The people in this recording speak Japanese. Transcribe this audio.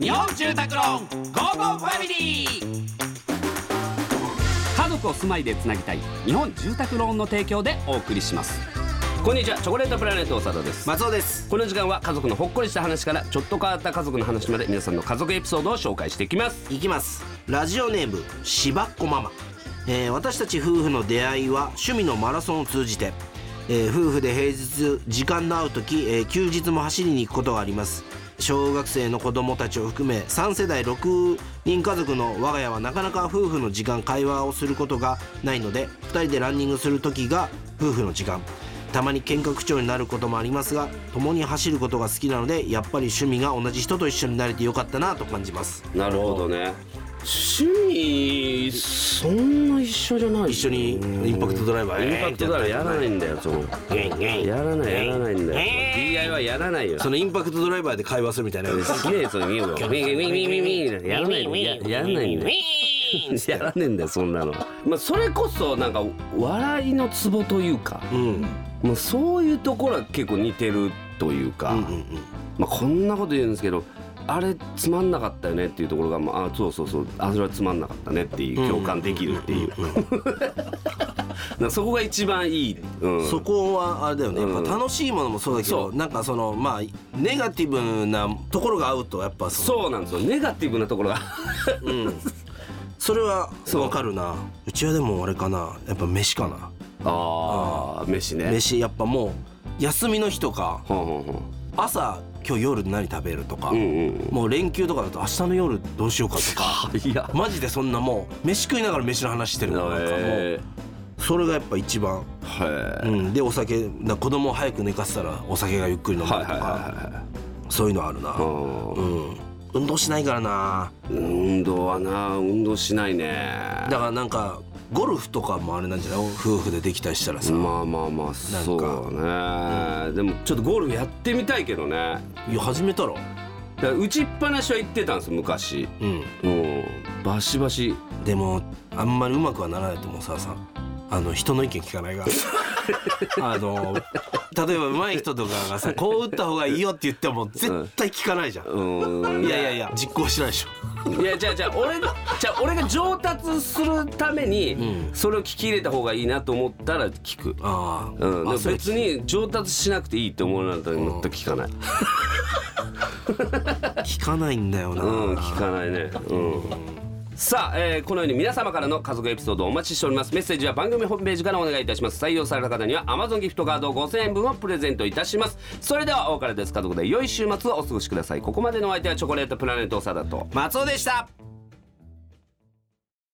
日本住宅ローンゴーゴーファミリー。家族を住まいでつなぎたい日本住宅ローンの提供でお送りします。こんにちはチョコレートプラネット長田です。松尾です。この時間は家族のほっこりした話からちょっと変わった家族の話まで皆さんの家族エピソードを紹介していきます。いきます。ラジオネームしばっこママ、えー私たち夫婦の出会いは趣味のマラソンを通じて、えー夫婦で平日時間の合う時、えー休日も走りに行くことがあります。小学生の子供たちを含め3世代6人家族の我が家はなかなか夫婦の時間会話をすることがないので2人でランニングする時が夫婦の時間。たまに喧嘩口調になることもありますが共に走ることが好きなのでやっぱり趣味が同じ人と一緒になれてよかったなと感じます。なるほどね。趣味そんな一緒じゃない？一緒にインパクトドライバーインパクトだからやらないんだよそのやらないやらないんだよ。DIY やらないよ。そのインパクトドライバーで会話するみたいなすげえそれ見るよウィンウィンウィンウィンウィンウィンやらないのややらないんだよやらねえんだよそんなのまあそれこそなんか笑いのツボというかうんもうそういうところは結構似てるというか、うんうんまあこんなこと言うんですけどあれつまんなかったよねっていうところが、まあ、あそうそうそう。あそれはつまんなかったねっていう共感できるっていう。そこが一番いい、うん、そこはあれだよね。やっぱ楽しいものもそうだけど、なんかそのまあネガティブなところが合うとやっぱそうなんですよ。ネガティブなところが。うん。それはわかるな。うちはでもあれかな。やっぱ飯かな。ああ飯ね。飯やっぱもう休みの日とか朝今日夜何食べるとか、もう連休とかだと明日の夜どうしようかとか。いやマジでそんなもう飯食いながら飯の話してるの。なんかもうへそれがやっぱ一番、うん、でお酒だ子供を早く寝かせたらお酒がゆっくり飲むとか。はそういうのあるな、うん、運動しないからな。運動はな運動しないね。だからなんかゴルフとかもあれなんじゃない？夫婦でできたりしたらさ、まあまあまあそうだね、でもちょっとゴルフやってみたいけどね。いや始めたらだから打ちっぱなしは行ってたんです昔。うん。うん。バシバシ。でもあんまりうまくはならないと思うさあさん。あの人の意見聞かないがあの例えば上手い人とかがさこう打った方がいいよって言っても絶対聞かないじゃん、うん。いやいやいや実行しないでしょ。いやじゃあじゃあ俺がじゃあ俺が上達するために、うん。それを聞き入れた方がいいなと思ったら聞く。ああ、うん、別に上達しなくていいって思うなたら全く聞かない。聞かないんだよな、うん聞かないね。うんさあ、えーこのように皆様からの家族エピソードをお待ちしております。メッセージは番組ホームページからお願いいたします。採用された方には Amazon ギフトカード5000円分をプレゼントいたします。それではお別れです。家族で良い週末をお過ごしください。ここまでのお相手はチョコレートプラネット長田と。松尾でした。